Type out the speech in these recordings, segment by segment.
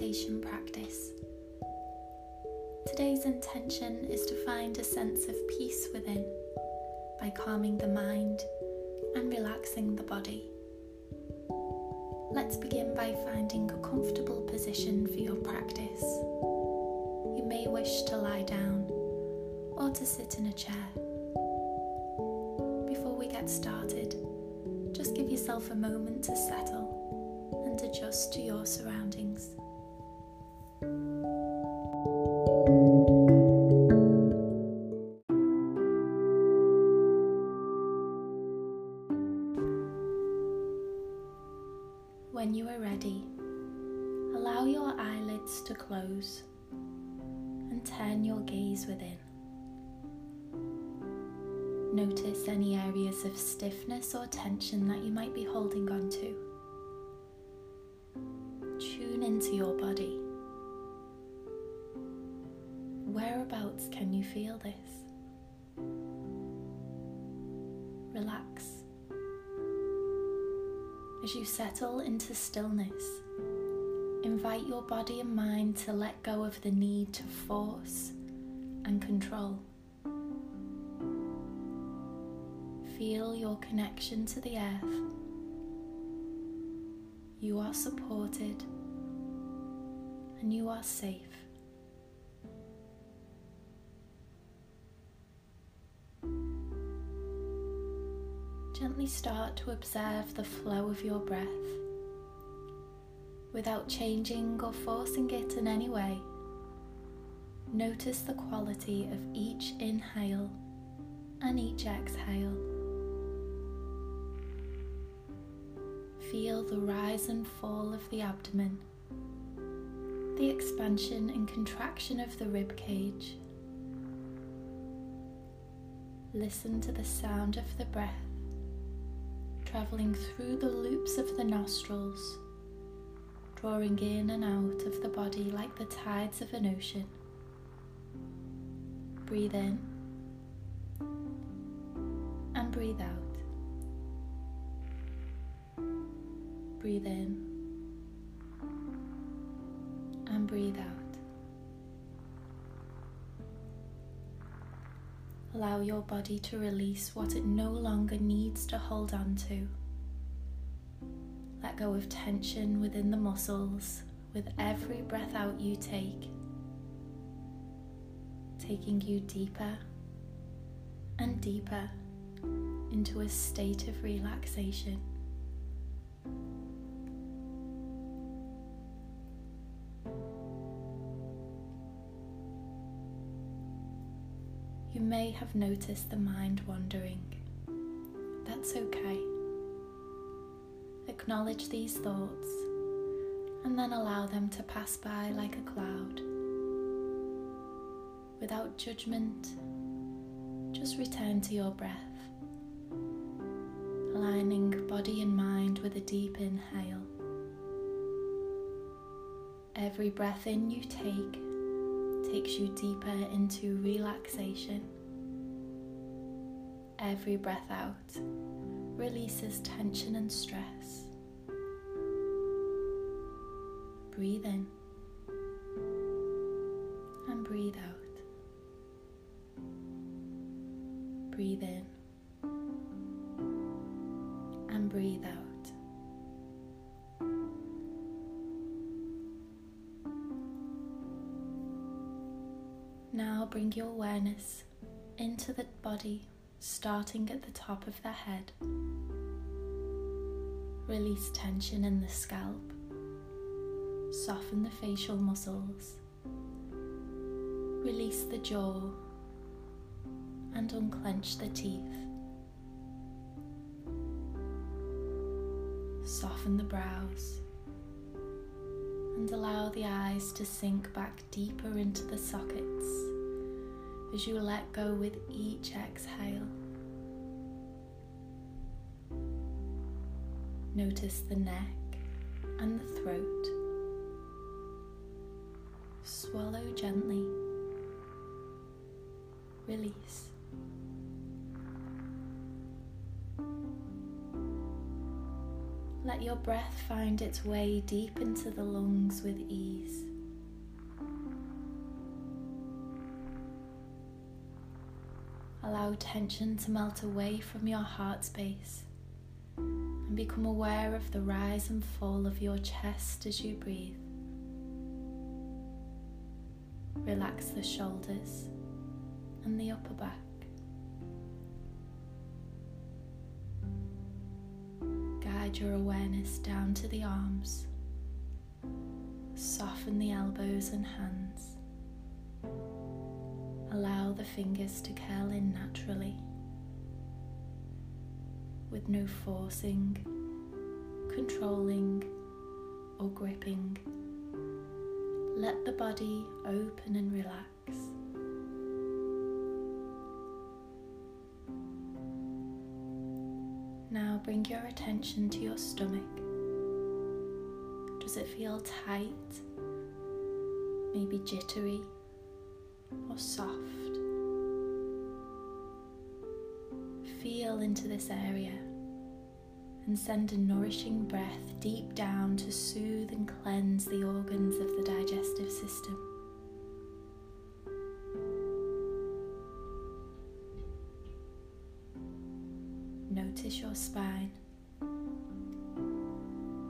meditation practice. Today's intention is to find a sense of peace within by calming the mind and relaxing the body. Let's begin by finding a comfortable position for your practice. You may wish to lie down or to sit in a chair. Before we get started, just give yourself a moment to settle and adjust to your surroundings. Notice any areas of stiffness or tension that you might be holding on to. Tune into your body. Whereabouts can you feel this? Relax. As you settle into stillness, invite your body and mind to let go of the need to force and control. Feel your connection to the earth. You are supported and you are safe. Gently start to observe the flow of your breath without changing or forcing it in any way. Notice the quality of each inhale and each exhale. Feel the rise and fall of the abdomen, the expansion and contraction of the rib cage. Listen to the sound of the breath travelling through the loops of the nostrils, drawing in and out of the body like the tides of an ocean. Breathe in and breathe out. Breathe in and breathe out. Allow your body to release what it no longer needs to hold on to. Let go of tension within the muscles with every breath out you take, taking you deeper and deeper into a state of relaxation. You may have noticed the mind wandering. That's okay. Acknowledge these thoughts and then allow them to pass by like a cloud. Without judgment, just return to your breath, aligning body and mind with a deep inhale. Every breath in you take takes you deeper into relaxation. Every breath out releases tension and stress. Breathe in and breathe out. Breathe in bring your awareness into the body, starting at the top of the head. Release tension in the scalp. Soften the facial muscles. Release the jaw and unclench the teeth. Soften the brows and allow the eyes to sink back deeper into the sockets as you let go with each exhale. Notice the neck and the throat. Swallow gently. Release. Let your breath find its way deep into the lungs with ease. Allow tension to melt away from your heart space and become aware of the rise and fall of your chest as you breathe. Relax the shoulders and the upper back. Guide your awareness down to the arms. Soften the elbows and hands. Allow the fingers to curl in naturally with no forcing, controlling, or gripping. Let the body open and relax. Now bring your attention to your stomach. Does it feel tight? Maybe jittery or soft? Feel into this area and send a nourishing breath deep down to soothe and cleanse the organs of the digestive system. Notice your spine.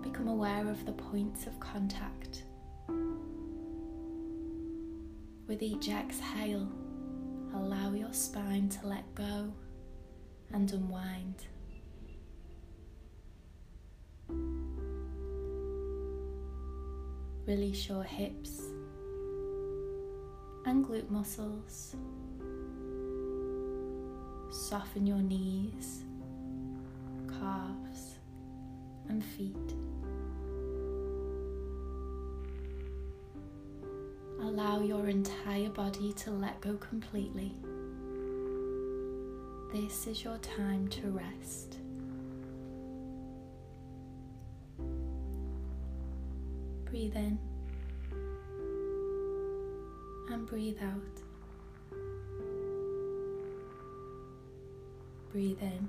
Become aware of the points of contact. With each exhale, allow your spine to let go and unwind. Release your hips and glute muscles. Soften your knees, calves, and feet. Allow your entire body to let go completely. This is your time to rest. Breathe in and breathe out. Breathe in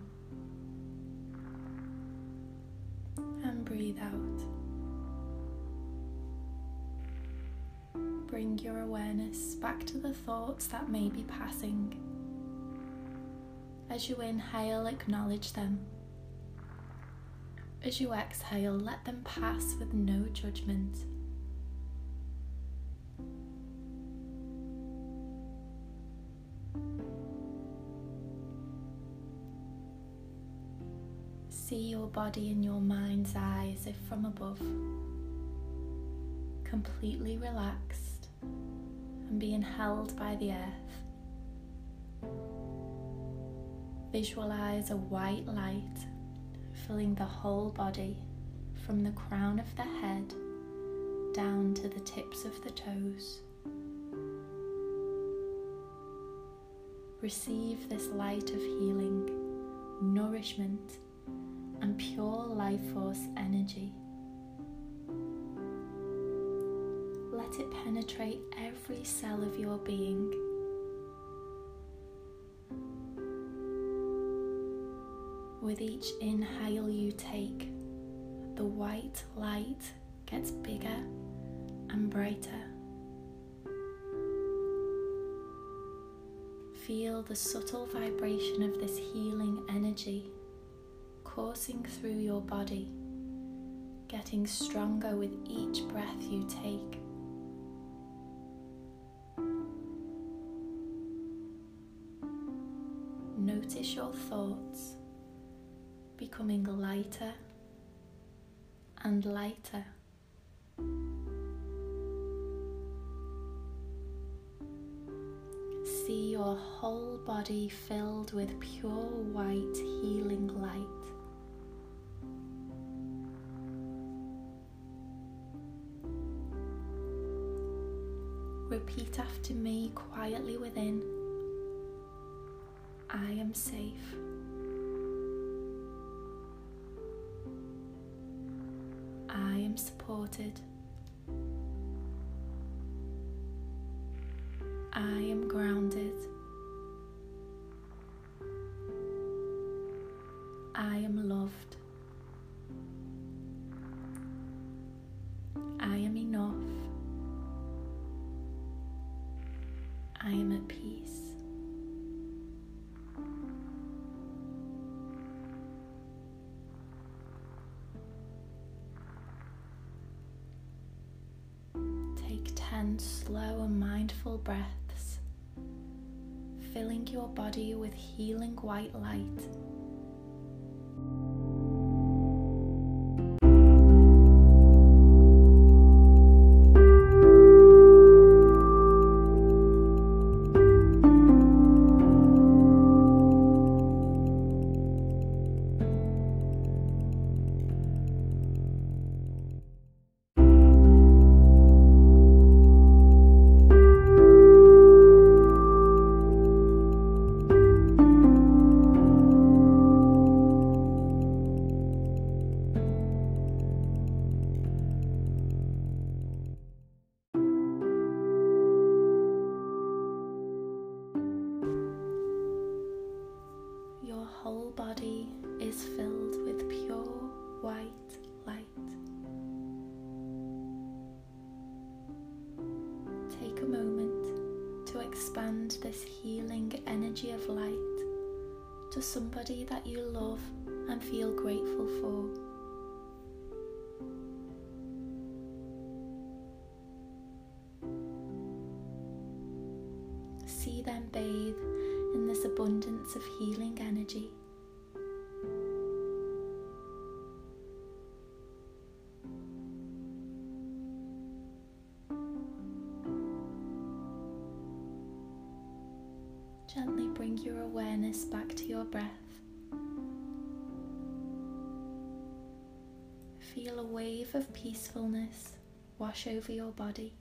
and breathe out. Bring your awareness back to the thoughts that may be passing. As you inhale, acknowledge them. As you exhale, let them pass with no judgment. See your body in your mind's eye as if from above, completely relaxed and being held by the earth. Visualize a white light filling the whole body from the crown of the head down to the tips of the toes. Receive this light of healing, nourishment, and pure life force energy. Let it penetrate every cell of your being With each inhale you take, the white light gets bigger and brighter. Feel the subtle vibration of this healing energy coursing through your body, getting stronger with each breath you take. Notice your thoughts becoming lighter and lighter. See your whole body filled with pure white healing light. Repeat after me quietly within I am safe. I am supported. I am grounded. I am loved. I am enough. I am at peace. Slow and mindful breaths, filling your body with healing white light. See them bathe in this abundance of healing energy. Gently bring your awareness back to your breath. Feel a wave of peacefulness wash over your body.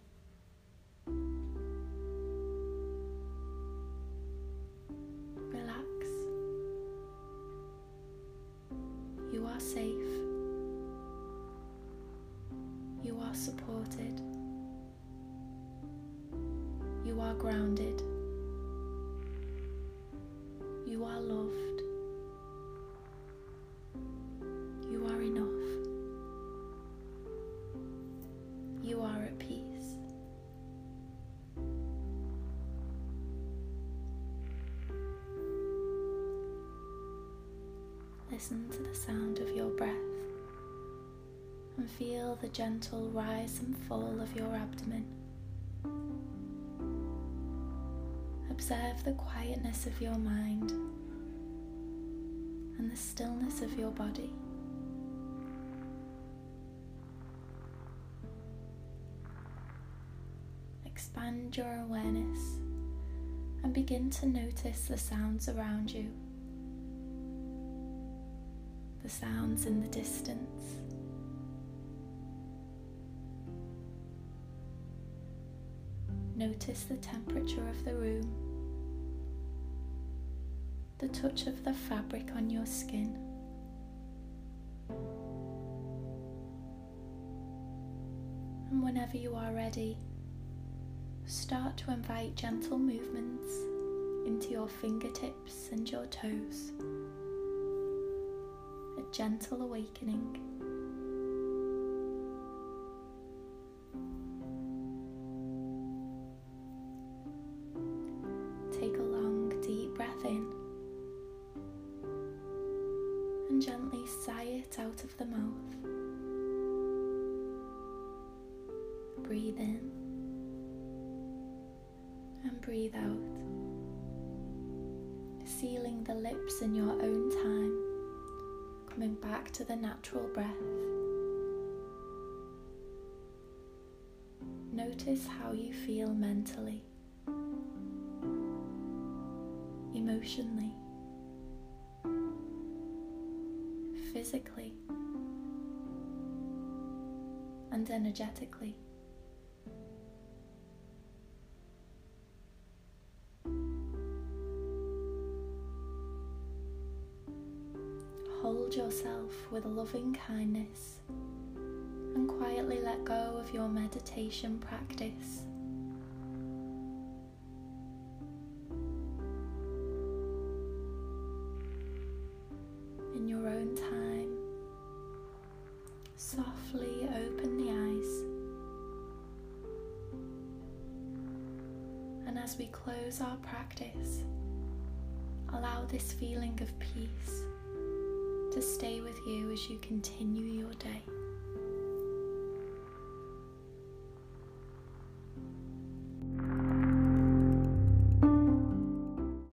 Listen to the sound of your breath and feel the gentle rise and fall of your abdomen. Observe the quietness of your mind and the stillness of your body. Expand your awareness and begin to notice the sounds around you. Sounds in the distance. Notice the temperature of the room the touch of the fabric on your skin. And whenever you are ready, start to invite gentle movements into your fingertips and your toes. Gentle awakening. Take a long, deep breath in and gently sigh it out of the mouth. Breathe in and breathe out, sealing the lips in your own time, coming back to the natural breath. Notice how you feel mentally, emotionally. physically and energetically. With loving kindness and quietly let go of your meditation practice. In your own time, softly open the eyes. And as we close our practice, allow this feeling of peace to stay with you as you continue your day.